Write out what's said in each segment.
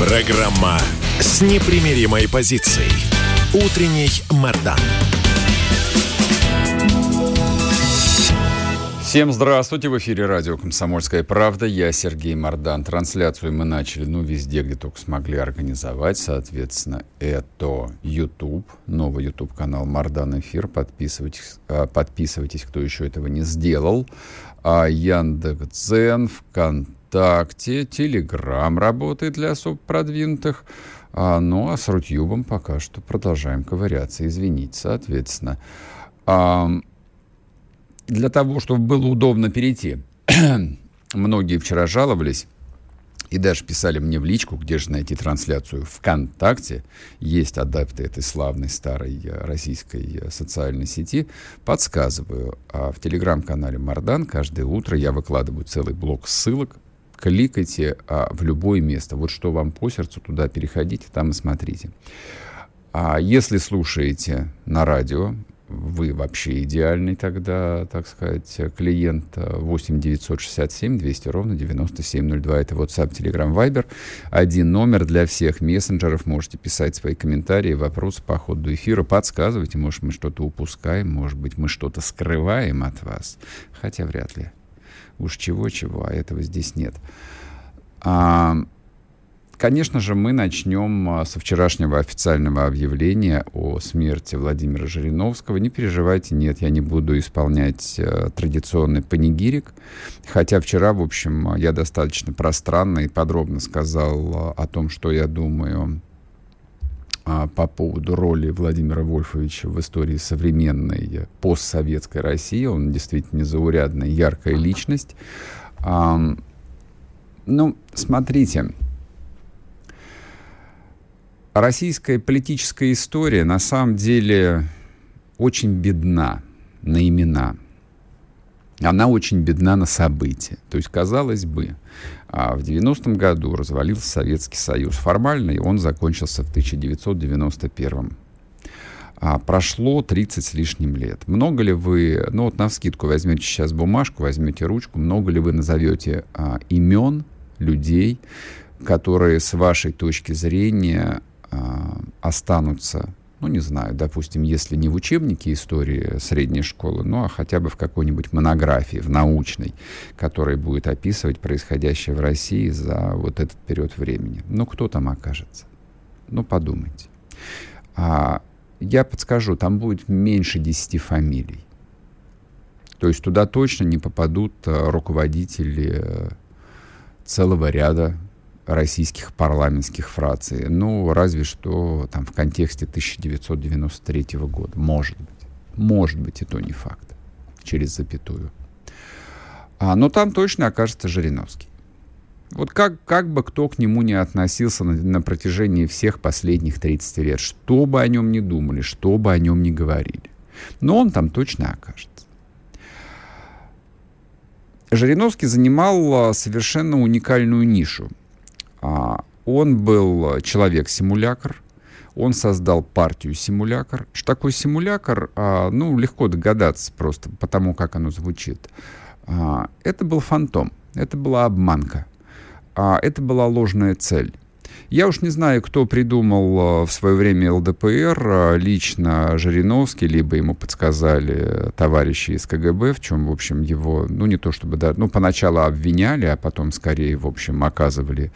Программа с непримиримой позицией. Утренний Мордан. Всем здравствуйте! В эфире радио «Комсомольская правда». Я Сергей Мордан. Трансляцию мы начали, ну, везде, где только смогли организовать. Соответственно, это YouTube, новый YouTube-канал «Мордан Эфир». Подписывайтесь, а, подписывайтесь, кто еще этого не сделал. А Яндекс.Дзен, ВКонтакте, Телеграм работает для особо продвинутых. А, ну, а с Рутюбом пока что продолжаем ковыряться. Извините, соответственно. А, для того, чтобы было удобно перейти. Многие вчера жаловались и даже писали мне в личку, где же найти трансляцию ВКонтакте. Есть адапты этой славной старой э, российской э, социальной сети. Подсказываю. А в телеграм-канале Мардан каждое утро я выкладываю целый блок ссылок. Кликайте а, в любое место. Вот что вам по сердцу, туда переходите, там и смотрите. А если слушаете на радио, вы вообще идеальный тогда, так сказать, клиент 8 967 200 ровно 9702. Это WhatsApp, Telegram, Viber. Один номер для всех мессенджеров. Можете писать свои комментарии, вопросы по ходу эфира. Подсказывайте, может, мы что-то упускаем, может быть, мы что-то скрываем от вас. Хотя вряд ли. Уж чего-чего, а этого здесь нет. А, Конечно же, мы начнем а, со вчерашнего официального объявления о смерти Владимира Жириновского. Не переживайте, нет, я не буду исполнять э, традиционный панигирик. Хотя вчера, в общем, я достаточно пространно и подробно сказал о том, что я думаю а, по поводу роли Владимира Вольфовича в истории современной постсоветской России. Он действительно незаурядная, яркая личность. А, ну, смотрите, российская политическая история на самом деле очень бедна на имена. Она очень бедна на события. То есть, казалось бы, а, в 90-м году развалился Советский Союз. Формально он закончился в 1991 а прошло 30 с лишним лет. Много ли вы, ну вот на вскидку возьмете сейчас бумажку, возьмете ручку, много ли вы назовете а, имен людей, которые с вашей точки зрения а, останутся, ну, не знаю, допустим, если не в учебнике истории средней школы, ну, а хотя бы в какой-нибудь монографии, в научной, которая будет описывать происходящее в России за вот этот период времени. Ну, кто там окажется? Ну, подумайте. А, я подскажу, там будет меньше 10 фамилий. То есть туда точно не попадут а, руководители э, целого ряда российских парламентских фракций. Ну, разве что там в контексте 1993 года. Может быть. Может быть, и то не факт. Через запятую. А, но там точно окажется Жириновский. Вот как, как бы кто к нему не относился на, на протяжении всех последних 30 лет, что бы о нем не думали, что бы о нем не говорили. Но он там точно окажется. Жириновский занимал а, совершенно уникальную нишу. А, он был человек-симулятор, он создал партию симулятор. Что такое симулятор? А, ну, легко догадаться просто по тому, как оно звучит. А, это был фантом, это была обманка, это была ложная цель. Я уж не знаю, кто придумал в свое время ЛДПР, лично Жириновский, либо ему подсказали товарищи из КГБ, в чем, в общем, его, ну, не то чтобы, да, ну, поначалу обвиняли, а потом скорее, в общем, оказывали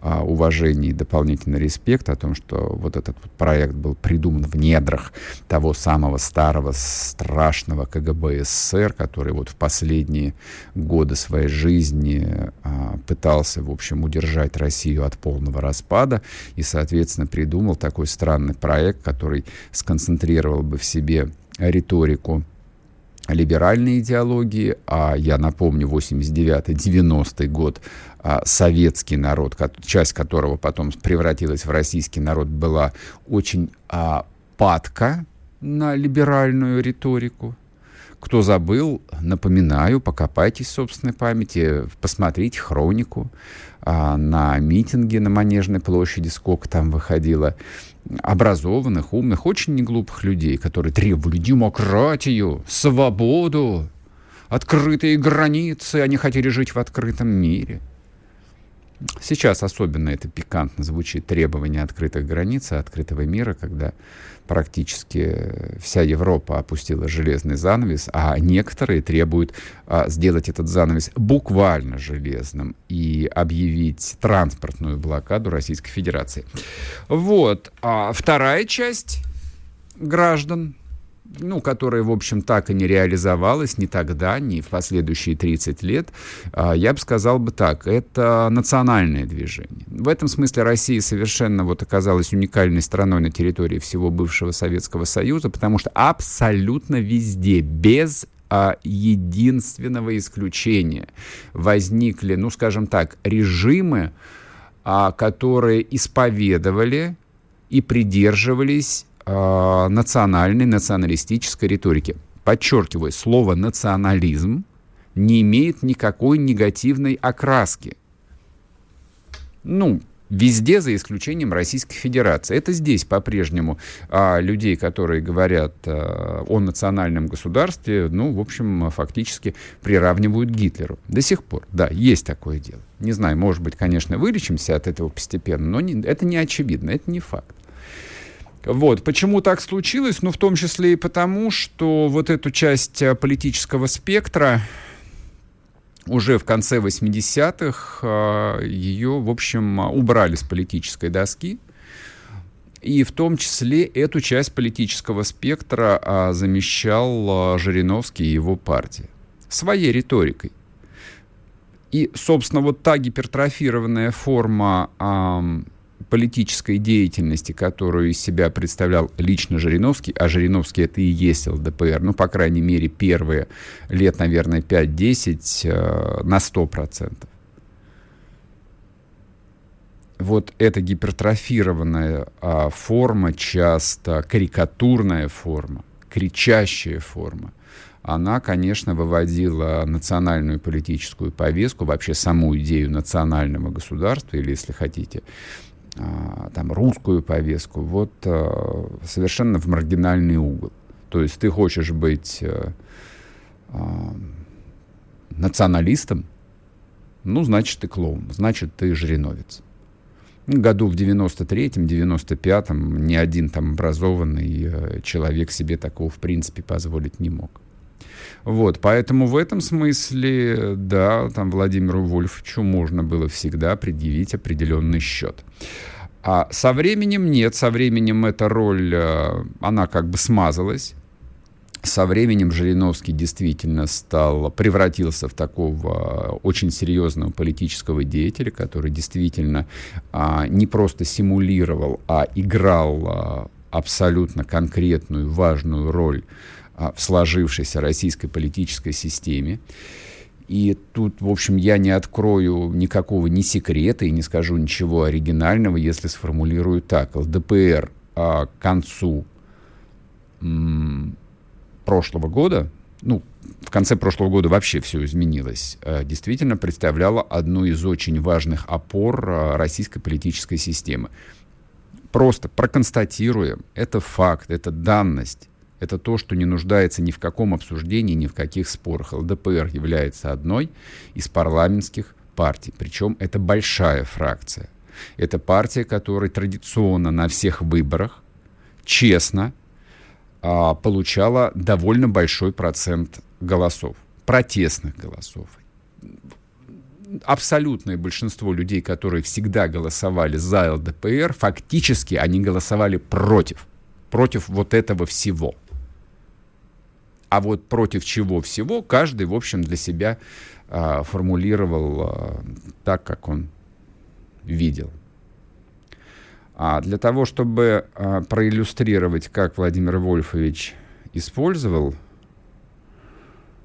а, уважение и дополнительный респект о том, что вот этот вот проект был придуман в недрах того самого старого страшного КГБ СССР, который вот в последние годы своей жизни а, пытался, в общем, удержать Россию от полного распада и, соответственно, придумал такой странный проект, который сконцентрировал бы в себе риторику либеральной идеологии, а я напомню, 89-90 год советский народ, часть которого потом превратилась в российский народ, была очень а, падка на либеральную риторику. Кто забыл, напоминаю, покопайтесь в собственной памяти, посмотрите хронику а, на митинге на Манежной площади, сколько там выходило образованных, умных, очень неглупых людей, которые требовали демократию, свободу, открытые границы, они хотели жить в открытом мире. Сейчас особенно это пикантно звучит, требование открытых границ, открытого мира, когда практически вся Европа опустила железный занавес, а некоторые требуют а, сделать этот занавес буквально железным и объявить транспортную блокаду Российской Федерации. Вот. А вторая часть граждан ну, которая, в общем, так и не реализовалась ни тогда, ни в последующие 30 лет, а, я бы сказал бы так, это национальное движение. В этом смысле Россия совершенно вот оказалась уникальной страной на территории всего бывшего Советского Союза, потому что абсолютно везде, без а, единственного исключения возникли, ну, скажем так, режимы, а, которые исповедовали и придерживались э, национальной, националистической риторики. Подчеркиваю, слово «национализм» не имеет никакой негативной окраски. Ну, везде, за исключением Российской Федерации. Это здесь по-прежнему а, людей, которые говорят а, о национальном государстве, ну, в общем, фактически приравнивают к Гитлеру. До сих пор, да, есть такое дело. Не знаю, может быть, конечно, вылечимся от этого постепенно, но не, это не очевидно, это не факт. Вот. Почему так случилось? Ну, в том числе и потому, что вот эту часть э, политического спектра уже в конце 80-х э, ее, в общем, убрали с политической доски. И в том числе эту часть политического спектра а, замещал а, Жириновский и его партия. Своей риторикой. И, собственно, вот та гипертрофированная форма а, политической деятельности, которую из себя представлял лично Жириновский, а Жириновский это и есть ЛДПР, ну, по крайней мере, первые лет, наверное, 5-10 э, на 100%. Вот эта гипертрофированная а, форма, часто карикатурная форма, кричащая форма, она, конечно, выводила национальную политическую повестку, вообще саму идею национального государства, или, если хотите, там, русскую повестку, вот а, совершенно в маргинальный угол. То есть ты хочешь быть а, националистом, ну, значит, ты клоун, значит, ты жириновец. Году в 93-м, 95-м ни один там образованный человек себе такого, в принципе, позволить не мог. Вот, поэтому в этом смысле, да, там Владимиру Вольфовичу можно было всегда предъявить определенный счет. А со временем нет, со временем эта роль, э, она как бы смазалась. Со временем Жириновский действительно стал, превратился в такого очень серьезного политического деятеля, который действительно а, не просто симулировал, а играл а, абсолютно конкретную, важную роль в сложившейся российской политической системе. И тут, в общем, я не открою никакого ни секрета и не скажу ничего оригинального, если сформулирую так. ЛДПР а, к концу м, прошлого года, ну, в конце прошлого года вообще все изменилось, а, действительно представляла одну из очень важных опор а, российской политической системы. Просто проконстатируем, это факт, это данность это то, что не нуждается ни в каком обсуждении, ни в каких спорах. ЛДПР является одной из парламентских партий, причем это большая фракция. Это партия, которая традиционно на всех выборах честно а, получала довольно большой процент голосов, протестных голосов. Абсолютное большинство людей, которые всегда голосовали за ЛДПР, фактически они голосовали против, против вот этого всего – а вот против чего всего каждый, в общем, для себя а, формулировал а, так, как он видел. А для того, чтобы а, проиллюстрировать, как Владимир Вольфович использовал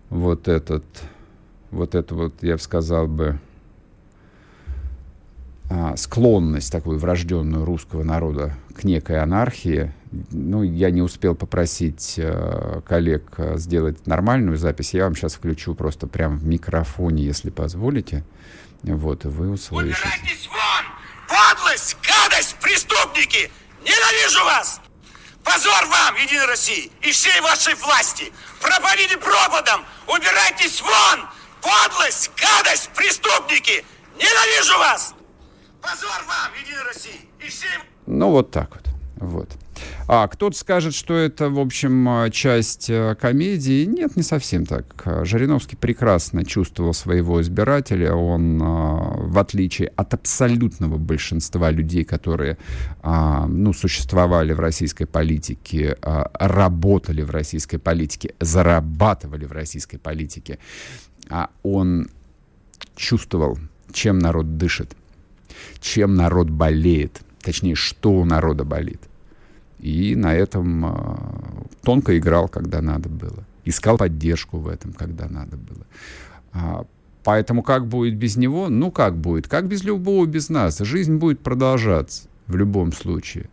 вот этот, вот это вот, я бы сказал бы, склонность такую врожденную русского народа к некой анархии. Ну, я не успел попросить э, коллег э, сделать нормальную запись. Я вам сейчас включу просто прямо в микрофоне, если позволите. Вот, вы услышите. Убирайтесь вон! Подлость, гадость, преступники! Ненавижу вас! Позор вам, Единой России, и всей вашей власти! Пропалили пропадом! Убирайтесь вон! Подлость, гадость, преступники! Ненавижу вас! Позор вам, Единой России! И всей... Ну, вот так вот. Вот. А кто-то скажет, что это, в общем, часть э, комедии. Нет, не совсем так. Жириновский прекрасно чувствовал своего избирателя. Он, э, в отличие от абсолютного большинства людей, которые а, ну, существовали в российской политике, а, работали в российской политике, зарабатывали в российской политике, а он чувствовал, чем народ дышит, чем народ болеет, точнее, что у народа болит. И на этом э, тонко играл, когда надо было. Искал поддержку в этом, когда надо было. А, поэтому как будет без него? Ну, как будет? Как без любого, без нас? Жизнь будет продолжаться в любом случае.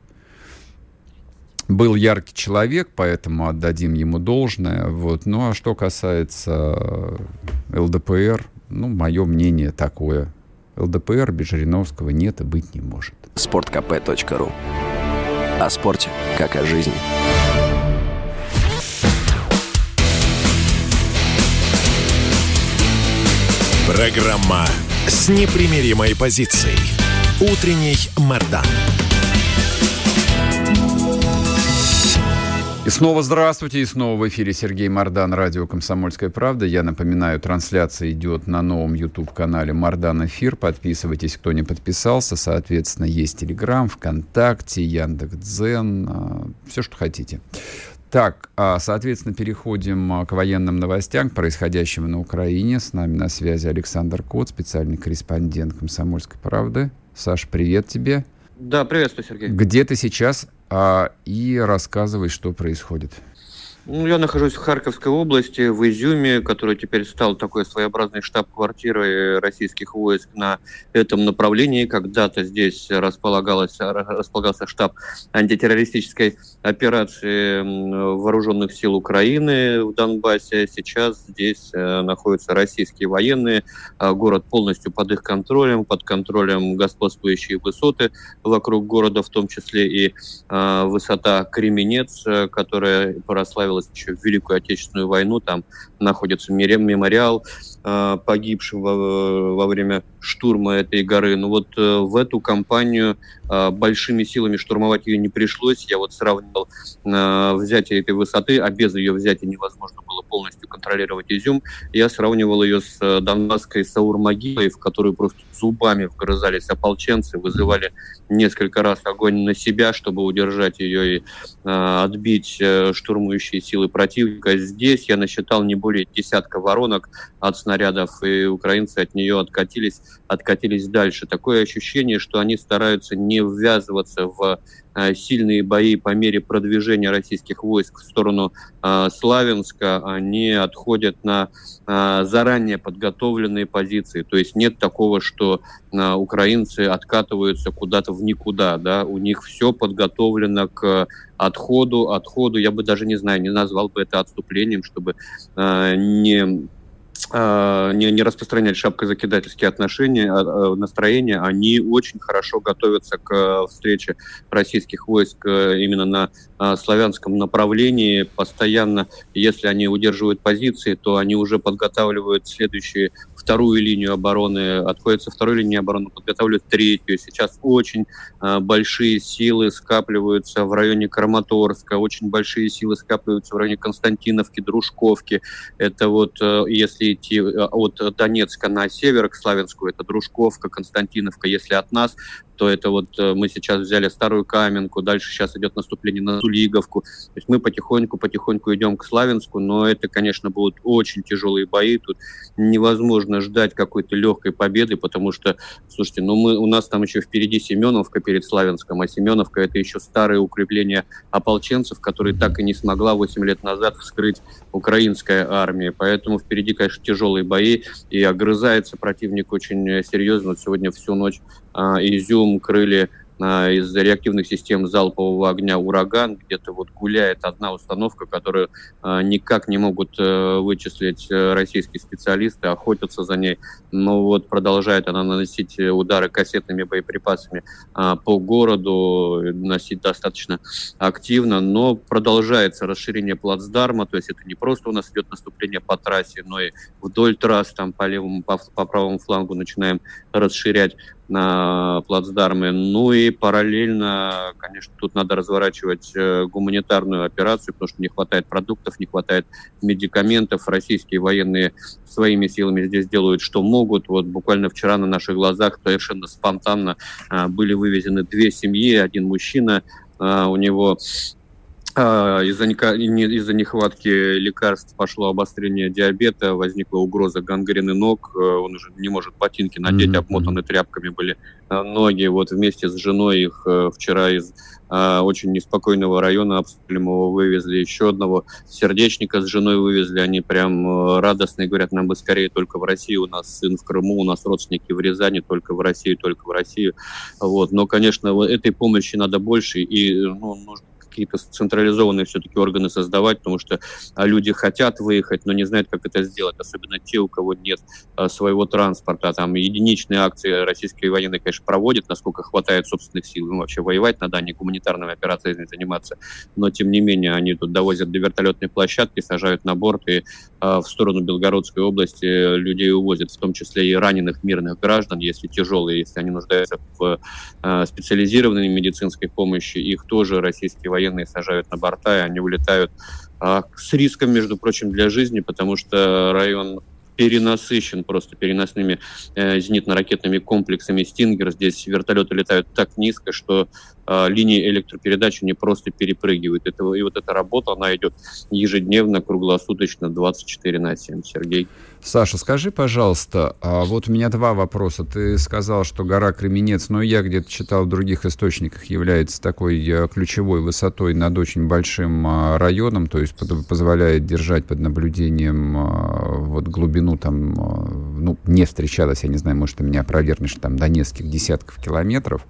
Был яркий человек, поэтому отдадим ему должное. Вот. Ну, а что касается ЛДПР, ну, мое мнение такое. ЛДПР без Жириновского нет и быть не может. sportkp.ru о спорте, как о жизни. Программа с непримиримой позицией. Утренний Мордан. И снова здравствуйте, и снова в эфире Сергей Мордан, радио «Комсомольская правда». Я напоминаю, трансляция идет на новом YouTube-канале «Мордан Эфир». Подписывайтесь, кто не подписался. Соответственно, есть Телеграм, ВКонтакте, Яндекс.Дзен, а, все, что хотите. Так, а, соответственно, переходим а, к военным новостям, к происходящему на Украине. С нами на связи Александр Кот, специальный корреспондент «Комсомольской правды». Саш, привет тебе. Да, приветствую, Сергей. Где ты сейчас а, и рассказывай, что происходит. Ну, я нахожусь в Харьковской области, в Изюме, который теперь стал такой своеобразной штаб-квартирой российских войск на этом направлении. Когда-то здесь располагался, штаб антитеррористической операции вооруженных сил Украины в Донбассе. Сейчас здесь э, находятся российские военные. А город полностью под их контролем, под контролем господствующие высоты вокруг города, в том числе и а, высота Кременец, э, которая прославилась прославилась еще в Великую Отечественную войну. Там находится мемориал э, погибшим во, во время штурма этой горы. Но вот э, в эту кампанию э, большими силами штурмовать ее не пришлось. Я вот сравнивал э, взятие этой высоты, а без ее взятия невозможно было полностью контролировать Изюм. Я сравнивал ее с э, донбасской Саур-могилой, в которую просто зубами вгрызались ополченцы, вызывали несколько раз огонь на себя, чтобы удержать ее и э, отбить э, штурмующие силы противника. Здесь я насчитал не более десятка воронок от снарядов, и украинцы от нее откатились, откатились дальше. Такое ощущение, что они стараются не ввязываться в сильные бои по мере продвижения российских войск в сторону э, Славянска, они отходят на э, заранее подготовленные позиции. То есть нет такого, что украинцы откатываются куда-то в никуда. Да? У них все подготовлено к отходу. Отходу, я бы даже не знаю, не назвал бы это отступлением, чтобы не не, не распространять шапкозакидательские отношения, а, а, настроения, они очень хорошо готовятся к э, встрече российских войск э, именно на славянском направлении. Постоянно, если они удерживают позиции, то они уже подготавливают следующие вторую линию обороны, отходят со второй линии обороны, подготавливают третью. Сейчас очень большие силы скапливаются в районе Краматорска, очень большие силы скапливаются в районе Константиновки, Дружковки. Это вот, э, если идти э, от Донецка на север к Славянску, это Дружковка, Константиновка. Если от нас, то это вот э, мы сейчас взяли Старую Каменку, дальше сейчас идет наступление на Тулиговку. То есть мы потихоньку-потихоньку идем к Славянску, но это, конечно, будут очень тяжелые бои. Тут невозможно можно ждать какой-то легкой победы, потому что, слушайте, ну мы, у нас там еще впереди Семеновка перед Славянском, а Семеновка это еще старое укрепление ополченцев, которые так и не смогла 8 лет назад вскрыть украинская армия. Поэтому впереди, конечно, тяжелые бои, и огрызается противник очень серьезно. Вот сегодня всю ночь Изюм крыли а, из реактивных систем залпового огня «Ураган». Где-то вот гуляет одна установка, которую а, никак не могут э, вычислить э, российские специалисты, охотятся за ней. Но вот продолжает она наносить удары кассетными боеприпасами а, по городу, носить достаточно активно, но продолжается расширение плацдарма, то есть это не просто у нас идет наступление по трассе, но и вдоль трасс, там по левому, по, по правому флангу начинаем расширять на плацдарме. Ну и параллельно, конечно, тут надо разворачивать э, гуманитарную операцию, потому что не хватает продуктов, не хватает медикаментов. Российские военные своими силами здесь делают, что могут. Вот буквально вчера на наших глазах совершенно спонтанно а, были вывезены две семьи, один мужчина, а, у него из-за, из-за нехватки лекарств пошло обострение диабета, возникла угроза гангрены ног, э, он уже не может ботинки надеть, mm-hmm. обмотаны тряпками были э, ноги. Вот вместе с женой их э, вчера из очень неспокойного района обстреливаемого вывезли еще одного сердечника с женой вывезли. Они прям радостные, говорят, нам бы скорее только в Россию. У нас сын в Крыму, у нас родственники в Рязани, только в Россию, только в Россию. Вот. Но, конечно, этой помощи надо больше, и ну, нужно какие-то централизованные все-таки органы создавать, потому что а, люди хотят выехать, но не знают, как это сделать, особенно те, у кого нет а, своего транспорта. Там единичные акции российские военные, конечно, проводят, насколько хватает собственных сил. Им вообще воевать надо, а не гуманитарными операциями заниматься. Но, тем не менее, они тут довозят до вертолетной площадки, сажают на борт и в сторону Белгородской области людей увозят, в том числе и раненых мирных граждан, если тяжелые, если они нуждаются в специализированной медицинской помощи, их тоже российские военные военные сажают на борта, и они улетают а, с риском, между прочим, для жизни, потому что район перенасыщен просто переносными э, зенитно-ракетными комплексами «Стингер». Здесь вертолеты летают так низко, что э, линии электропередач не просто перепрыгивают. Это, и вот эта работа, она идет ежедневно, круглосуточно, 24 на 7. Сергей. Саша, скажи, пожалуйста, а вот у меня два вопроса. Ты сказал, что гора Кременец, но я где-то читал в других источниках, является такой э, ключевой высотой над очень большим а, районом, то есть позволяет держать под наблюдением а, вот глубину там, а, ну, не встречалась, я не знаю, может, ты меня опровергнешь, там до нескольких десятков километров.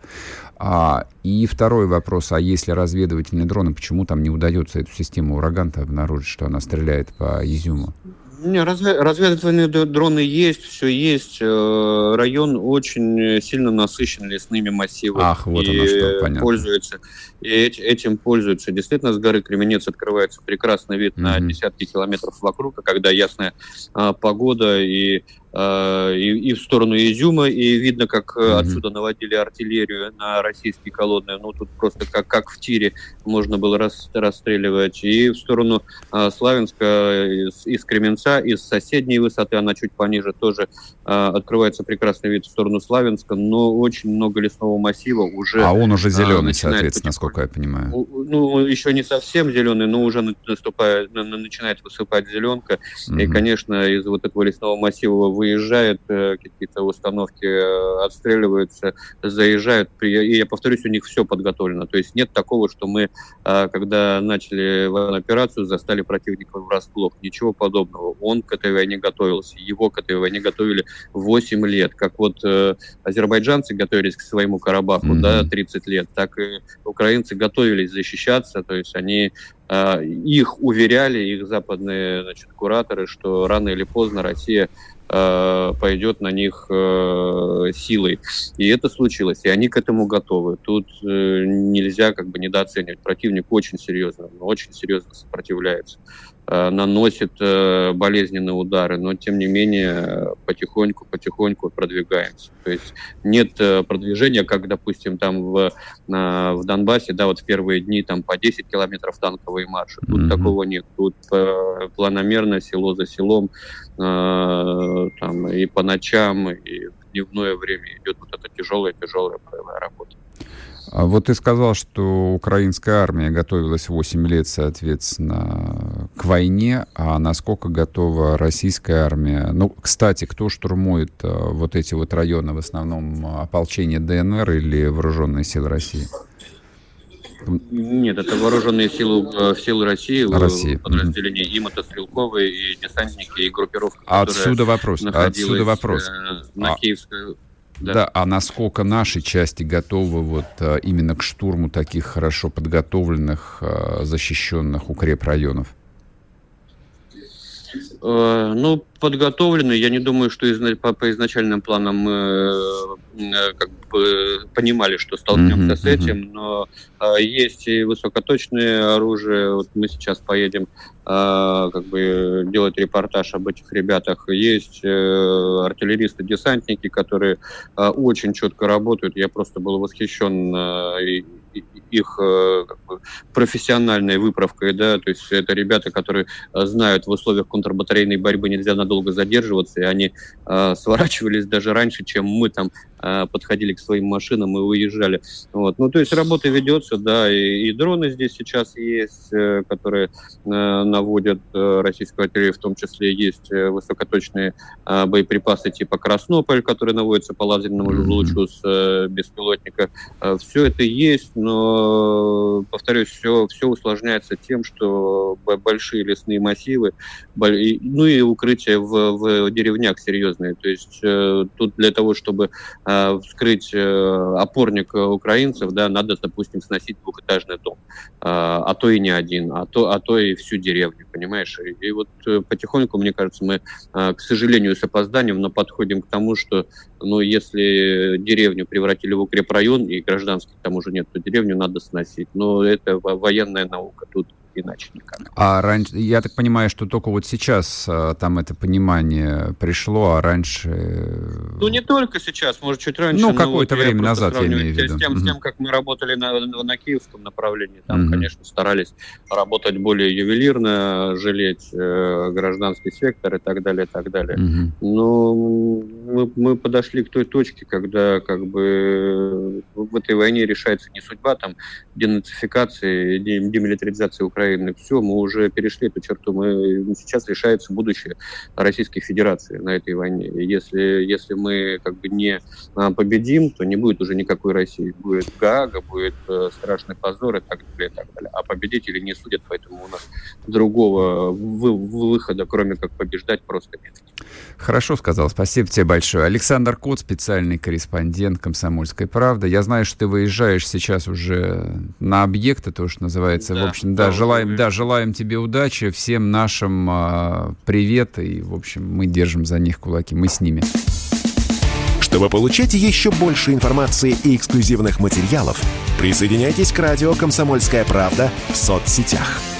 А, и второй вопрос, а если разведывательные дроны, почему там не удается эту систему ураган-то обнаружить, что она стреляет по Изюму? Не, разведывательные дроны есть, все есть. Э, район очень сильно насыщен лесными массивами. Ах, вот и оно что, понятно. Пользуется, и этим пользуются. Действительно, с горы Кременец открывается прекрасный вид mm-hmm. на десятки километров вокруг, а когда ясная а, погода и и, и в сторону Изюма, и видно, как mm-hmm. отсюда наводили артиллерию на российские колонны. Ну, тут просто как, как в тире можно было рас, расстреливать. И в сторону а, Славянска из, из Кременца, из соседней высоты, она чуть пониже, тоже а, открывается прекрасный вид в сторону Славянска, но очень много лесного массива уже... А он уже зеленый, а, соответственно, насколько я понимаю. Ну, еще не совсем зеленый, но уже наступает, начинает высыпать зеленка. Mm-hmm. И, конечно, из вот этого лесного массива выезжают, э, какие-то установки э, отстреливаются, заезжают. И я повторюсь, у них все подготовлено. То есть нет такого, что мы, э, когда начали военную операцию, застали противника врасплох. Ничего подобного. Он к этой войне готовился. Его к этой войне готовили 8 лет. Как вот азербайджанцы готовились к своему Карабаху, mm-hmm. да, 30 лет, так и украинцы готовились защищаться. То есть они их уверяли, их западные значит, кураторы, что рано или поздно Россия Э, пойдет на них э, силой. И это случилось, и они к этому готовы. Тут э, нельзя как бы недооценивать. Противник очень серьезно, очень серьезно сопротивляется. Э, наносит э, болезненные удары, но тем не менее потихоньку-потихоньку продвигаемся. То есть нет э, продвижения, как, допустим, там в, в Донбассе, да, вот в первые дни там по 10 километров танковые марши. Тут mm-hmm. такого нет. Тут планомерно, село за селом, там и по ночам, и в дневное время идет вот эта тяжелая-тяжелая боевая работа. А вот ты сказал, что украинская армия готовилась 8 лет, соответственно, к войне, а насколько готова российская армия. Ну, кстати, кто штурмует вот эти вот районы, в основном ополчение ДНР или вооруженные силы России? Нет, это вооруженные силы, силы России, России. подразделения mm-hmm. и мотострелковые, и десантники, и группировка, а отсюда вопрос, отсюда вопрос. на а... Киевской да. да, а насколько наши части готовы вот а, именно к штурму таких хорошо подготовленных, а, защищенных укрепрайонов? Э, ну, подготовлены. Я не думаю, что из, по, по изначальным планам мы э, как бы понимали, что столкнемся mm-hmm, с этим, но э, есть и высокоточное оружие. Вот мы сейчас поедем э, как бы делать репортаж об этих ребятах. Есть э, артиллеристы-десантники, которые э, очень четко работают. Я просто был восхищен э, их э, профессиональной выправкой, да, то есть это ребята, которые э, знают в условиях контрбатарейной борьбы нельзя надолго задерживаться, и они э, сворачивались даже раньше, чем мы там э, подходили к своим машинам и уезжали. Вот. Ну, то есть работа ведется, да, и, и дроны здесь сейчас есть, э, которые э, наводят э, российскую артиллерию, в том числе есть э, высокоточные э, боеприпасы типа Краснополь, которые наводятся по лазерному mm-hmm. лучу с э, беспилотника. Э, все это есть, но, повторюсь, все, все усложняется тем, что большие лесные массивы, ну и укрытия в, в деревнях серьезные. То есть э, тут для того, чтобы э, вскрыть э, опорник украинцев, да, надо, допустим, сносить двухэтажный дом, а то и не один, а то, а то и всю деревню, понимаешь? И вот потихоньку, мне кажется, мы, к сожалению, с опозданием, но подходим к тому, что, ну, если деревню превратили в укрепрайон и гражданских к тому же нет, то деревню надо сносить. Но это военная наука, тут иначе никак. А раньше, я так понимаю, что только вот сейчас а, там это понимание пришло, а раньше... Ну, не только сейчас, может, чуть раньше. Ну, какое-то вот время назад, я имею в виду. С тем, с тем, как мы работали на, на киевском направлении, там, mm-hmm. конечно, старались работать более ювелирно, жалеть э, гражданский сектор и так далее, и так далее. Mm-hmm. Но мы, мы подошли к той точке, когда как бы в этой войне решается не судьба там денацификации, демилитаризации Украины, Украины, все, мы уже перешли эту черту, мы, сейчас решается будущее Российской Федерации на этой войне. И если, если мы как бы не а, победим, то не будет уже никакой России. Будет Гага, будет э, страшный позор и так далее, и так далее. А победители не судят, поэтому у нас другого вы, выхода, кроме как побеждать, просто нет. Хорошо сказал, спасибо тебе большое. Александр Кот, специальный корреспондент «Комсомольской правды». Я знаю, что ты выезжаешь сейчас уже на объекты, то, что называется. Да, в общем, да, желаю желаем, да, желаем тебе удачи, всем нашим а, привет, и, в общем, мы держим за них кулаки, мы с ними. Чтобы получать еще больше информации и эксклюзивных материалов, присоединяйтесь к радио «Комсомольская правда» в соцсетях –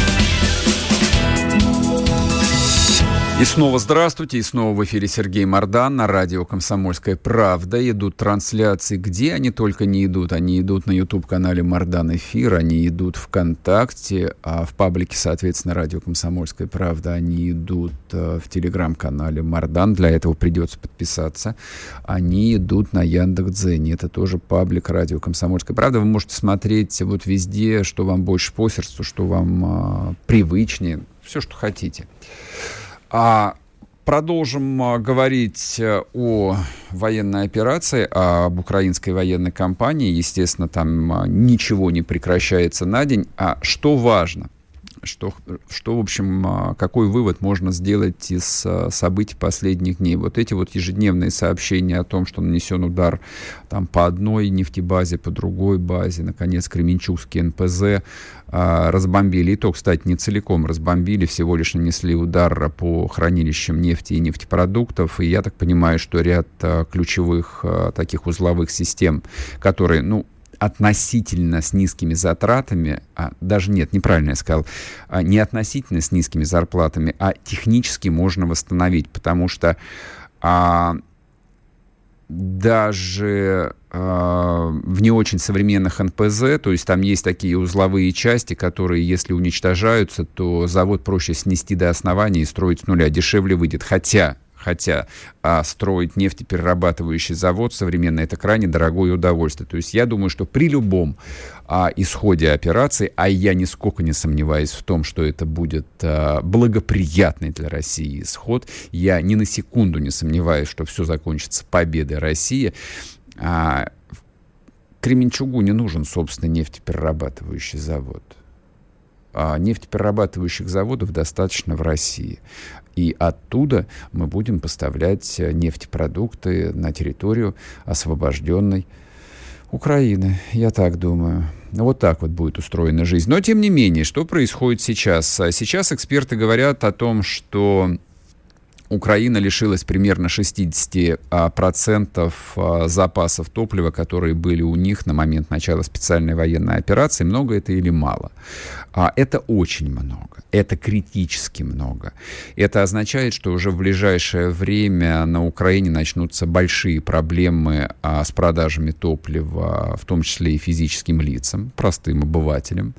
И снова здравствуйте, и снова в эфире Сергей Мордан на радио «Комсомольская правда». Идут трансляции, где они только не идут. Они идут на YouTube-канале Мордан Эфир, они идут ВКонтакте, а в паблике, соответственно, радио «Комсомольская правда» они идут э, в Телеграм-канале Мордан. Для этого придется подписаться. Они идут на Яндекс.Дзене. Это тоже паблик радио «Комсомольская правда». Вы можете смотреть вот везде, что вам больше по сердцу, что вам э, привычнее, все, что хотите. А продолжим а, говорить э, о военной операции, об украинской военной кампании. Естественно, там а, ничего не прекращается на день. А что важно? Что, что, в общем, а, какой вывод можно сделать из событий последних дней? Вот эти вот ежедневные сообщения о том, что нанесен удар там, по одной нефтебазе, по другой базе, наконец, Кременчугский НПЗ, а, разбомбили. И то, кстати, не целиком разбомбили, всего лишь нанесли удар по хранилищам нефти и нефтепродуктов. И я так понимаю, что ряд а, ключевых а, таких узловых систем, которые, ну, относительно с низкими затратами, а, даже нет, неправильно я сказал, а, не относительно с низкими зарплатами, а технически можно восстановить, потому что а, даже э, в не очень современных НПЗ, то есть там есть такие узловые части, которые, если уничтожаются, то завод проще снести до основания и строить с нуля, дешевле выйдет. Хотя Хотя а, строить нефтеперерабатывающий завод современно это крайне дорогое удовольствие. То есть я думаю, что при любом а, исходе операции, а я нисколько не сомневаюсь в том, что это будет а, благоприятный для России исход, я ни на секунду не сомневаюсь, что все закончится победой России. А, Кременчугу не нужен, собственно, нефтеперерабатывающий завод. А нефтеперерабатывающих заводов достаточно в России. И оттуда мы будем поставлять э, нефтепродукты на территорию освобожденной Украины, я так думаю. Вот так вот будет устроена жизнь. Но, тем не менее, что происходит сейчас? Сейчас эксперты говорят о том, что Украина лишилась примерно 60% а, а, запасов топлива, которые были у них на момент начала специальной военной операции. Много это или мало? А, это очень много. Это критически много. Это означает, что уже в ближайшее время на Украине начнутся большие проблемы с продажами топлива, в том числе и физическим лицам, простым обывателям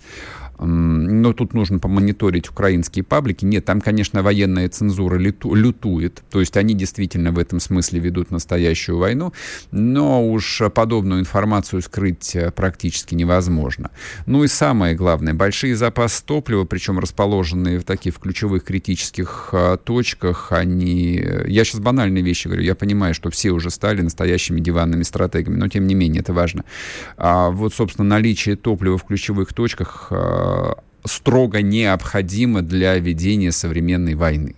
но тут нужно помониторить украинские паблики. Нет, там, конечно, военная цензура люту, лютует, то есть они действительно в этом смысле ведут настоящую войну, но уж подобную информацию скрыть э, практически невозможно. Ну и самое главное, большие запасы топлива, причем расположенные в таких ключевых критических а, точках, они... Э, я сейчас банальные вещи говорю, я понимаю, что все уже стали настоящими диванными стратегами, но тем не менее это важно. А вот, собственно, наличие топлива в ключевых точках строго необходимо для ведения современной войны.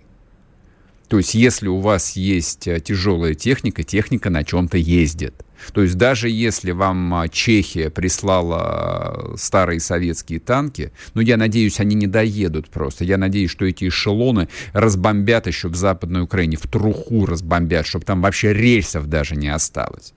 То есть, если у вас есть э, тяжелая техника, техника на чем-то ездит. То есть, даже если вам а, Чехия прислала э, старые советские танки, ну, я надеюсь, они не доедут просто. Я надеюсь, что эти эшелоны разбомбят еще в Западной Украине, в труху разбомбят, чтобы там вообще рельсов даже не осталось.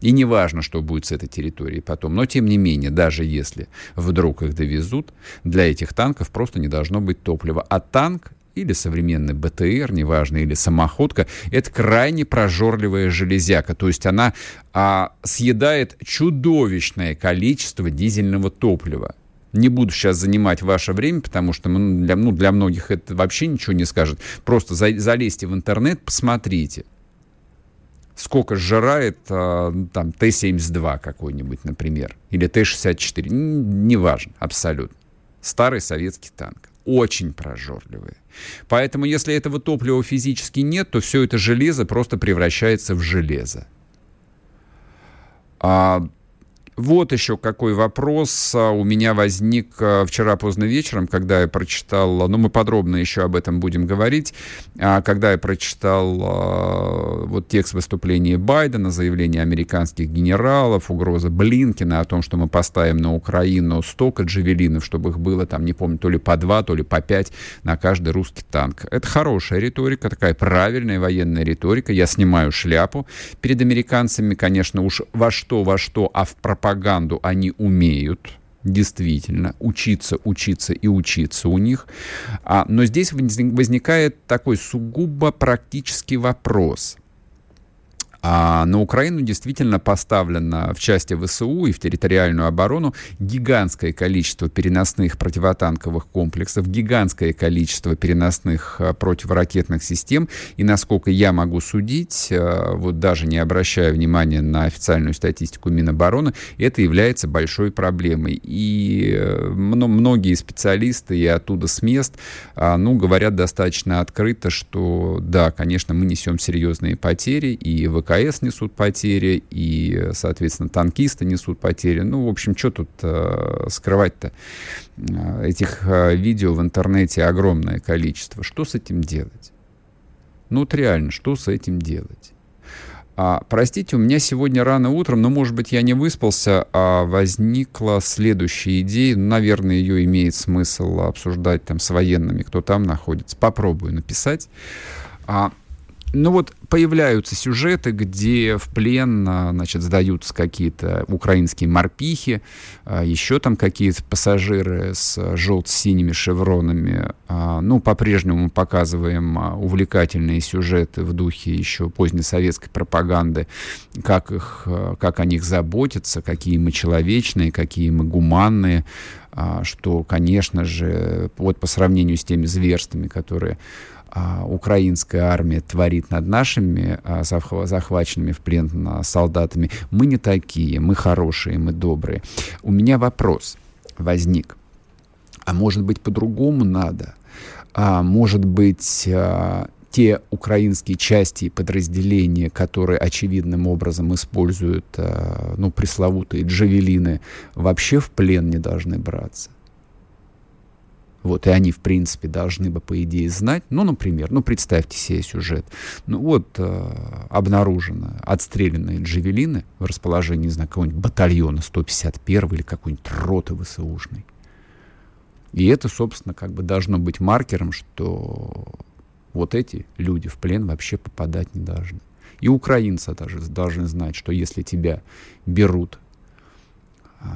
И не важно, что будет с этой территорией потом. Но, тем не менее, даже если вдруг их довезут, для этих танков просто не должно быть топлива. А танк или современный БТР, неважно, или самоходка, это крайне прожорливая железяка. То есть она а, съедает чудовищное количество дизельного топлива. Не буду сейчас занимать ваше время, потому что ну, для, ну, для многих это вообще ничего не скажет. Просто за, залезьте в интернет, посмотрите сколько сжирает а, там Т-72 какой-нибудь, например, или Т-64, неважно, абсолютно. Старый советский танк. Очень прожорливый. Поэтому, если этого топлива физически нет, то все это железо просто превращается в железо. А, вот еще какой вопрос а, у меня возник а, вчера поздно вечером, когда я прочитал, ну мы подробно еще об этом будем говорить, а, когда я прочитал вот текст выступления Байдена, заявление американских генералов, угроза Блинкина о том, что мы поставим на Украину столько джавелинов, чтобы их было там, не помню, то ли по два, то ли по пять на каждый русский танк. Это хорошая риторика, такая правильная военная риторика. Я снимаю шляпу перед американцами, конечно, уж во что, во что, а в пропаганду пропаганду они умеют, действительно, учиться, учиться и учиться у них. А, но здесь возникает такой сугубо практический вопрос – а на Украину действительно поставлено в части ВСУ и в территориальную оборону гигантское количество переносных противотанковых комплексов, гигантское количество переносных а, противоракетных систем. И насколько я могу судить, а, вот даже не обращая внимания на официальную статистику Минобороны, это является большой проблемой. И э, многие специалисты и оттуда с мест ну, говорят достаточно открыто, что да, конечно, мы несем серьезные потери, и ВК ВКС несут потери, и, соответственно, танкисты несут потери. Ну, в общем, что тут э, скрывать-то? Э, этих э, видео в интернете огромное количество. Что с этим делать? Ну, вот реально, что с этим делать? А, простите, у меня сегодня рано утром, но, может быть, я не выспался, а возникла следующая идея. Ну, наверное, ее имеет смысл обсуждать там с военными, кто там находится. Попробую написать. А, ну вот появляются сюжеты, где в плен, а, значит, сдаются какие-то украинские морпихи, а, еще там какие-то пассажиры с желто-синими шевронами. А, ну, по-прежнему мы показываем увлекательные сюжеты в духе еще поздней советской пропаганды, как, их, как о них заботятся, какие мы человечные, какие мы гуманные, что, конечно же, вот по сравнению с теми зверствами, которые а, украинская армия творит над нашими а, захваченными в плен солдатами. Мы не такие, мы хорошие, мы добрые. У меня вопрос возник. А может быть, по-другому надо? А может быть, а, те украинские части и подразделения, которые очевидным образом используют, а, ну, пресловутые джавелины, вообще в плен не должны браться? Вот, и они, в принципе, должны бы, по идее, знать. Ну, например, ну, представьте себе сюжет. Ну, вот э, обнаружено отстрелянные джавелины в расположении, не знаю, какого-нибудь батальона 151 или какой-нибудь роты ВСУшной. И это, собственно, как бы должно быть маркером, что вот эти люди в плен вообще попадать не должны. И украинцы даже должны знать, что если тебя берут а,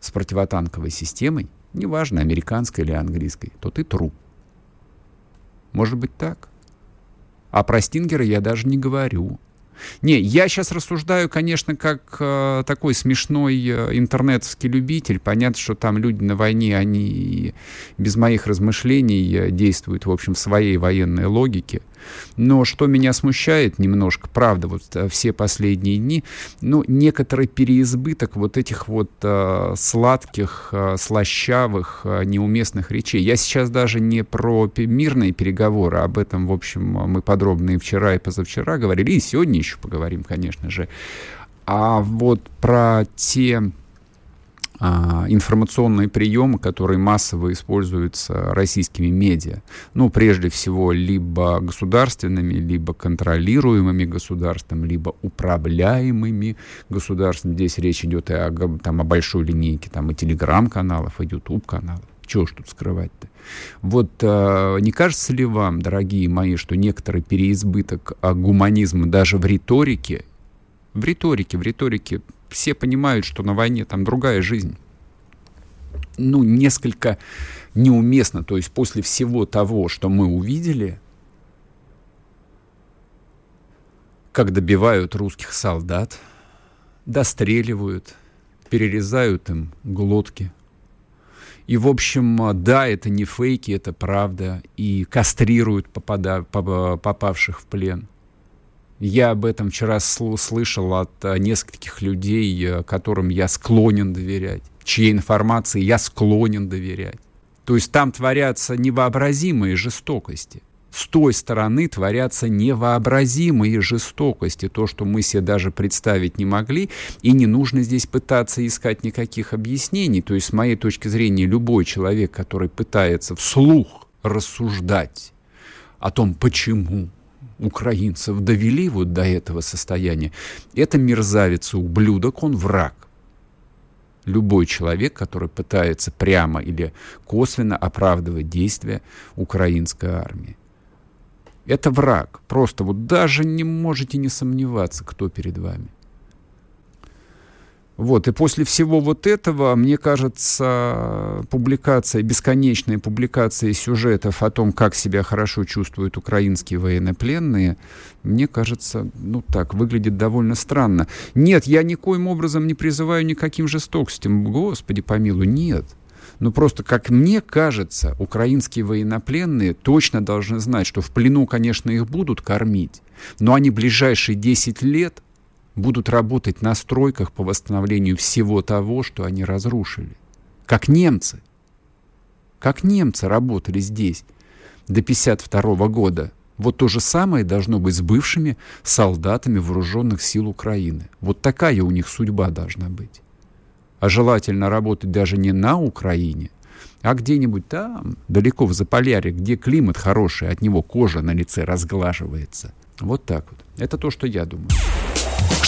с противотанковой системой, неважно, американской или английской, то ты труп. Может быть так. А про Стингера я даже не говорю. Не, я сейчас рассуждаю, конечно, как э, такой смешной э, интернетовский любитель. Понятно, что там люди на войне, они без моих размышлений э, действуют, в общем, в своей военной логике. Но что меня смущает немножко, правда, вот э, все последние дни, ну, некоторый переизбыток вот этих вот э, сладких, э, слащавых, э, неуместных речей. Я сейчас даже не про мирные переговоры, об этом, в общем, мы подробно и вчера, и позавчера говорили, и сегодня еще поговорим, конечно же. А вот про те информационные приемы, которые массово используются российскими медиа. Ну, прежде всего, либо государственными, либо контролируемыми государством, либо управляемыми государством. Здесь речь идет и о, там, о большой линейке там, и телеграм-каналов, и YouTube-каналов. Чего ж тут скрывать-то? Вот э, не кажется ли вам, дорогие мои, что некоторый переизбыток э, гуманизма даже в риторике, в риторике, в риторике все понимают, что на войне там другая жизнь. Ну, несколько неуместно. То есть после всего того, что мы увидели, как добивают русских солдат, достреливают, перерезают им глотки. И, в общем, да, это не фейки, это правда. И кастрируют попада, попавших в плен. Я об этом вчера слышал от э, нескольких людей, э, которым я склонен доверять, чьей информации я склонен доверять. То есть там творятся невообразимые жестокости. С той стороны творятся невообразимые жестокости, то, что мы себе даже представить не могли, и не нужно здесь пытаться искать никаких объяснений. То есть, с моей точки зрения, любой человек, который пытается вслух рассуждать о том, почему, украинцев довели вот до этого состояния, это мерзавец ублюдок, он враг. Любой человек, который пытается прямо или косвенно оправдывать действия украинской армии. Это враг. Просто вот даже не можете не сомневаться, кто перед вами. Вот, и после всего вот этого, мне кажется, публикация, бесконечные публикации сюжетов о том, как себя хорошо чувствуют украинские военнопленные, мне кажется, ну так, выглядит довольно странно. Нет, я никоим образом не призываю никаким жестокостям, господи помилуй, нет. Но просто, как мне кажется, украинские военнопленные точно должны знать, что в плену, конечно, их будут кормить, но они ближайшие 10 лет будут работать на стройках по восстановлению всего того, что они разрушили. Как немцы. Как немцы работали здесь до 1952 года. Вот то же самое должно быть с бывшими солдатами вооруженных сил Украины. Вот такая у них судьба должна быть. А желательно работать даже не на Украине, а где-нибудь там, далеко в Заполярье, где климат хороший, от него кожа на лице разглаживается. Вот так вот. Это то, что я думаю.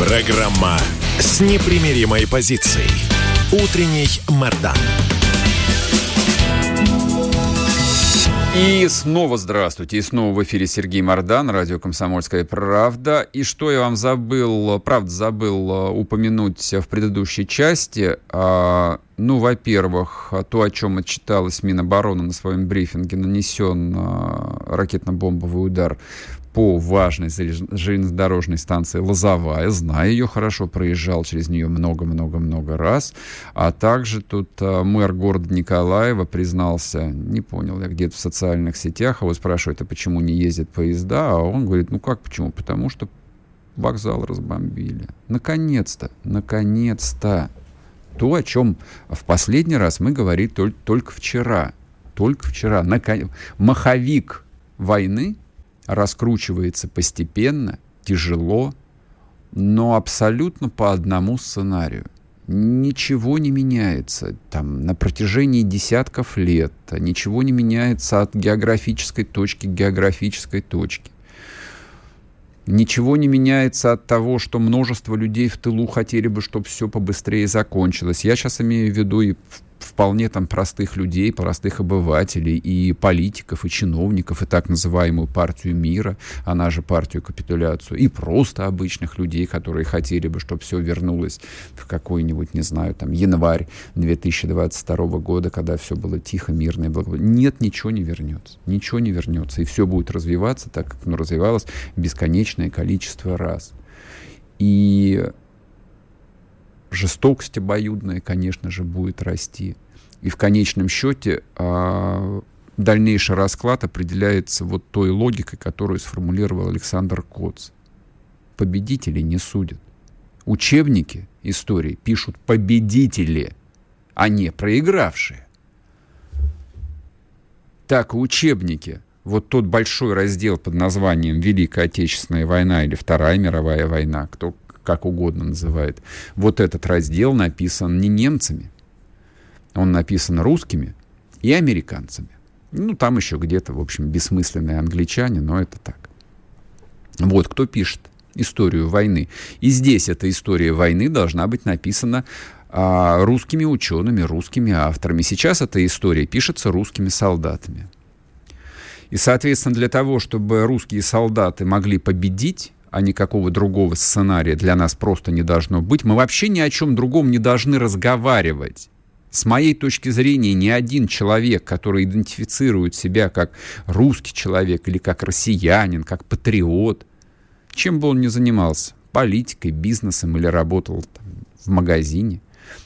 Программа с непримиримой позицией. Утренний Мордан. И снова здравствуйте. И снова в эфире Сергей Мордан, радио «Комсомольская правда». И что я вам забыл, правда забыл э, упомянуть в предыдущей части. А, ну, во-первых, то, о чем отчиталась Минобороны на своем брифинге, нанесен а, ракетно-бомбовый удар по важной железнодорожной станции Лозовая. Знаю ее хорошо, проезжал через нее много-много-много раз. А также тут а, мэр города Николаева признался, не понял я, где-то в социальных сетях, его спрашивают, а почему не ездят поезда? А он говорит, ну как почему? Потому что вокзал разбомбили. Наконец-то, наконец-то. То, о чем в последний раз мы говорили только, только вчера. Только вчера. Након... Маховик войны раскручивается постепенно, тяжело, но абсолютно по одному сценарию. Ничего не меняется там на протяжении десятков лет, ничего не меняется от географической точки к географической точке. Ничего не меняется от того, что множество людей в тылу хотели бы, чтобы все побыстрее закончилось. Я сейчас имею в виду и вполне там простых людей, простых обывателей, и политиков, и чиновников, и так называемую партию мира, она же партию капитуляцию, и просто обычных людей, которые хотели бы, чтобы все вернулось в какой-нибудь, не знаю, там, январь 2022 года, когда все было тихо, мирно и благополучно. Нет, ничего не вернется. Ничего не вернется. И все будет развиваться так, как оно развивалось бесконечное количество раз. И жестокость обоюдная, конечно же, будет расти. И в конечном счете а, дальнейший расклад определяется вот той логикой, которую сформулировал Александр Коц. Победители не судят. Учебники истории пишут победители, а не проигравшие. Так, учебники. Вот тот большой раздел под названием «Великая Отечественная война» или «Вторая мировая война», кто как угодно называет. Вот этот раздел написан не немцами, он написан русскими и американцами. Ну, там еще где-то, в общем, бессмысленные англичане, но это так. Вот кто пишет историю войны. И здесь эта история войны должна быть написана а, русскими учеными, русскими авторами. Сейчас эта история пишется русскими солдатами. И, соответственно, для того, чтобы русские солдаты могли победить, а никакого другого сценария для нас просто не должно быть. Мы вообще ни о чем другом не должны разговаривать. С моей точки зрения, ни один человек, который идентифицирует себя как русский человек или как россиянин, как патриот, чем бы он ни занимался, политикой, бизнесом или работал там, в магазине,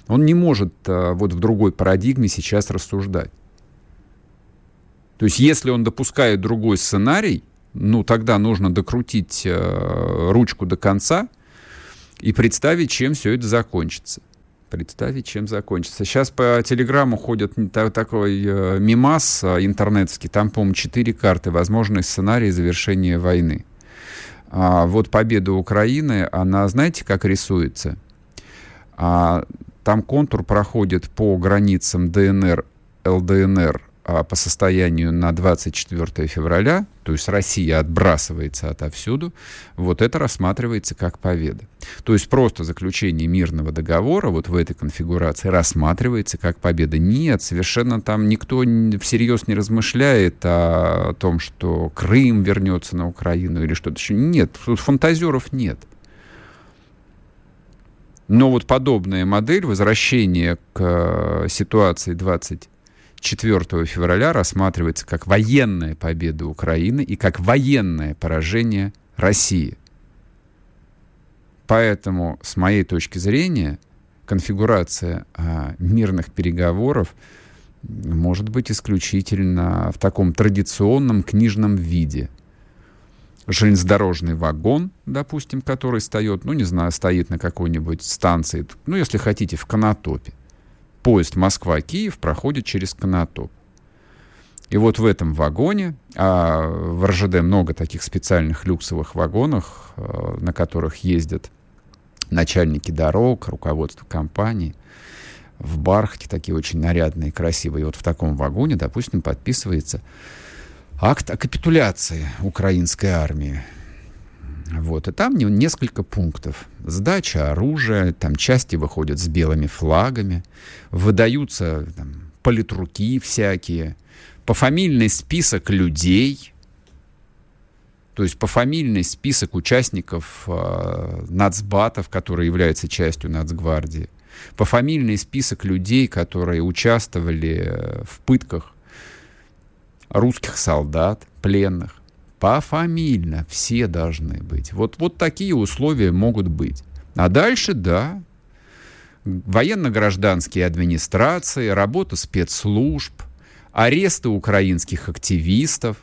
он не может а, вот в другой парадигме сейчас рассуждать. То есть если он допускает другой сценарий, ну, тогда нужно докрутить э, ручку до конца и представить, чем все это закончится. Представить, чем закончится. Сейчас по телеграмму ходит такой э, мимас э, интернетский, там, по-моему, четыре карты, возможный сценарий завершения войны. А вот победа Украины, она, знаете, как рисуется? А, там контур проходит по границам ДНР, ЛДНР, а, по состоянию на 24 февраля, то есть Россия отбрасывается отовсюду, вот это рассматривается как победа. То есть просто заключение мирного договора вот в этой конфигурации рассматривается как победа. Нет, совершенно там никто всерьез не размышляет о том, что Крым вернется на Украину или что-то еще. Нет, фантазеров нет. Но вот подобная модель возвращения к э, ситуации 20 4 февраля рассматривается как военная победа Украины и как военное поражение России. Поэтому, с моей точки зрения, конфигурация а, мирных переговоров может быть исключительно в таком традиционном книжном виде. Железнодорожный вагон, допустим, который стоит, ну, не знаю, стоит на какой-нибудь станции, ну, если хотите, в Конотопе поезд Москва-Киев проходит через Конотоп. И вот в этом вагоне, а в РЖД много таких специальных люксовых вагонов, э, на которых ездят начальники дорог, руководство компаний, в Бархате такие очень нарядные, красивые. И вот в таком вагоне, допустим, подписывается акт о капитуляции украинской армии. Вот, и там несколько пунктов. Сдача оружия, там части выходят с белыми флагами, выдаются там, политруки всякие, пофамильный список людей, то есть пофамильный список участников э, нацбатов, которые являются частью нацгвардии, пофамильный список людей, которые участвовали в пытках русских солдат, пленных. Пофамильно все должны быть. Вот, вот такие условия могут быть. А дальше, да, военно-гражданские администрации, работа спецслужб, аресты украинских активистов.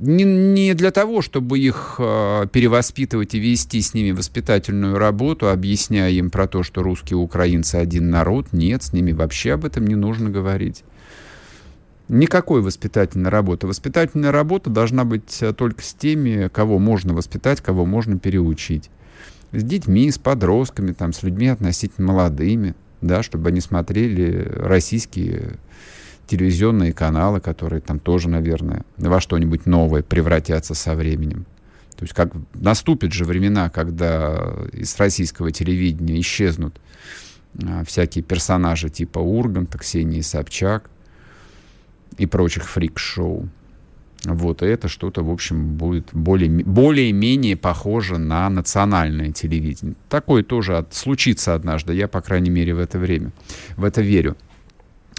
Не, не для того, чтобы их э, перевоспитывать и вести с ними воспитательную работу, объясняя им про то, что русские украинцы один народ. Нет, с ними вообще об этом не нужно говорить. Никакой воспитательной работы. Воспитательная работа должна быть э, только с теми, кого можно воспитать, кого можно переучить. С детьми, с подростками, там, с людьми относительно молодыми, да, чтобы они смотрели российские телевизионные каналы, которые там тоже, наверное, во что-нибудь новое превратятся со временем. То есть как наступят же времена, когда из российского телевидения исчезнут а, всякие персонажи типа Урганта, Ксении Собчак, и прочих фрик-шоу. Вот, и это что-то, в общем, будет более, более-менее похоже на национальное телевидение. Такое тоже от, случится однажды, я, по крайней мере, в это время, в это верю.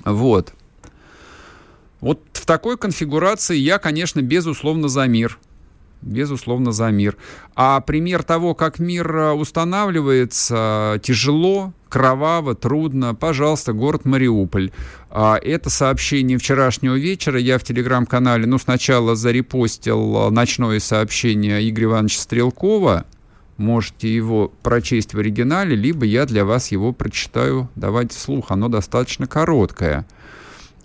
Вот. Вот в такой конфигурации я, конечно, безусловно, за мир безусловно, за мир. А пример того, как мир э, устанавливается, тяжело, кроваво, трудно. Пожалуйста, город Мариуполь. А, это сообщение вчерашнего вечера. Я в телеграм-канале, ну, сначала зарепостил э, ночное сообщение Игоря Ивановича Стрелкова. Можете его прочесть в оригинале, либо я для вас его прочитаю. Давайте вслух, оно достаточно короткое.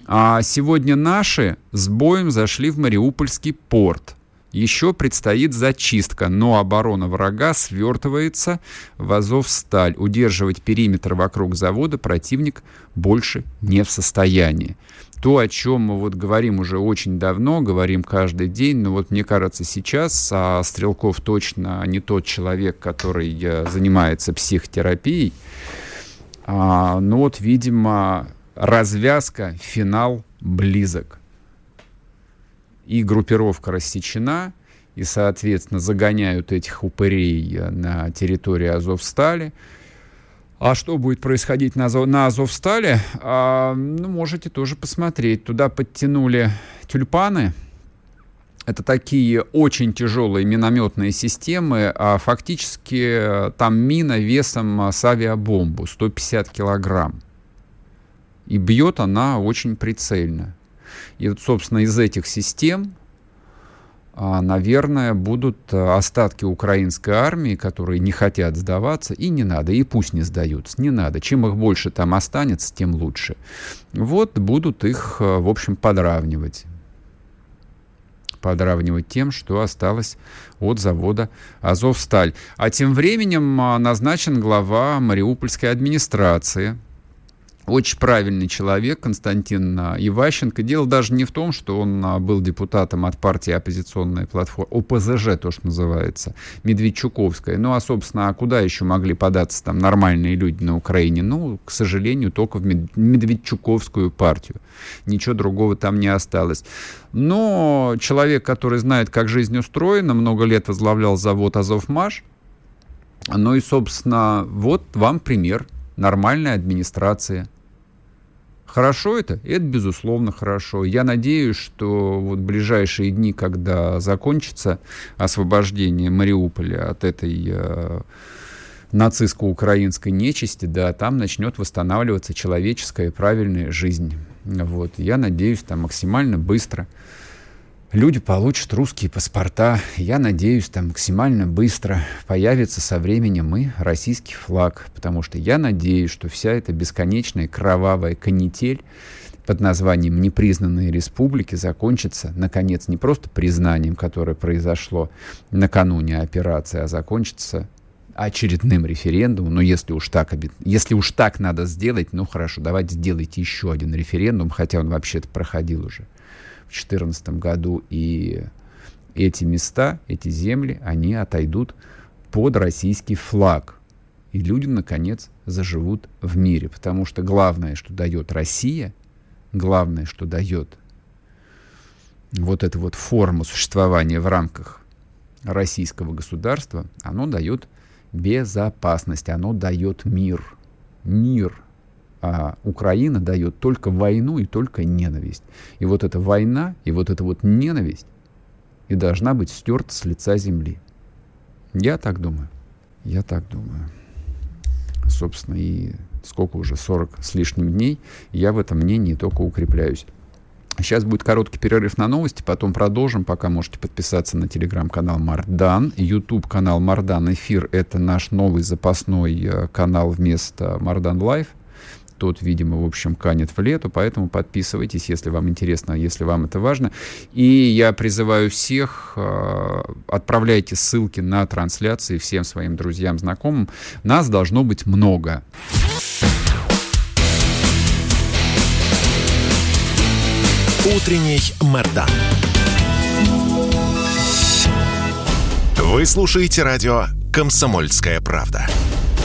А сегодня наши с боем зашли в Мариупольский порт – еще предстоит зачистка, но оборона врага свертывается в Азовсталь. Удерживать периметр вокруг завода противник больше не в состоянии. То, о чем мы вот говорим уже очень давно, говорим каждый день, но вот мне кажется сейчас а Стрелков точно не тот человек, который э, занимается психотерапией. А, но вот, видимо, развязка, финал близок и группировка рассечена, и, соответственно, загоняют этих упырей э, на территории Азовстали. А что будет происходить на, на Азовстале, а, ну, можете тоже посмотреть. Туда подтянули тюльпаны. Это такие очень тяжелые минометные системы, а фактически э, там мина весом с авиабомбу 150 килограмм. И бьет она очень прицельно. И вот, собственно, из этих систем, а, наверное, будут э, остатки украинской армии, которые не хотят сдаваться, и не надо, и пусть не сдаются, не надо. Чем их больше там останется, тем лучше. Вот будут их, э, в общем, подравнивать подравнивать тем, что осталось от завода «Азовсталь». А тем временем а, назначен глава Мариупольской администрации – очень правильный человек, Константин а, Иващенко. Дело даже не в том, что он а, был депутатом от партии оппозиционной платформы, ОПЗЖ то, что называется, Медведчуковская. Ну, а, собственно, а куда еще могли податься там нормальные люди на Украине? Ну, к сожалению, только в Медведчуковскую партию. Ничего другого там не осталось. Но человек, который знает, как жизнь устроена, много лет возглавлял завод «Азовмаш», ну и, собственно, вот вам пример нормальной администрации. Хорошо это? Это, безусловно, хорошо. Я надеюсь, что вот ближайшие дни, когда закончится освобождение Мариуполя от этой э, нацистско-украинской нечисти, да, там начнет восстанавливаться человеческая правильная жизнь. Вот. Я надеюсь, там максимально быстро люди получат русские паспорта. Я надеюсь, там максимально быстро появится со временем и российский флаг, потому что я надеюсь, что вся эта бесконечная кровавая канитель под названием «Непризнанные республики» закончится, наконец, не просто признанием, которое произошло накануне операции, а закончится очередным референдумом. Но если уж так, если уж так надо сделать, ну хорошо, давайте сделайте еще один референдум, хотя он вообще-то проходил уже 2014 году. И эти места, эти земли, они отойдут под российский флаг. И люди, наконец, заживут в мире. Потому что главное, что дает Россия, главное, что дает вот эта вот форма существования в рамках российского государства, оно дает безопасность, оно дает мир. Мир. А Украина дает только войну и только ненависть. И вот эта война, и вот эта вот ненависть и должна быть стерта с лица земли. Я так думаю. Я так думаю. Собственно, и сколько уже, 40 с лишним дней, я в этом мнении только укрепляюсь. Сейчас будет короткий перерыв на новости, потом продолжим. Пока можете подписаться на телеграм-канал Мардан, YouTube канал Мардан Эфир. Это наш новый запасной э, канал вместо Мардан Лайв. Тот, видимо, в общем, канет в лету, поэтому подписывайтесь, если вам интересно, если вам это важно. И я призываю всех, э, отправляйте ссылки на трансляции всем своим друзьям, знакомым. Нас должно быть много. Утренний Мордан. Вы слушаете радио «Комсомольская правда».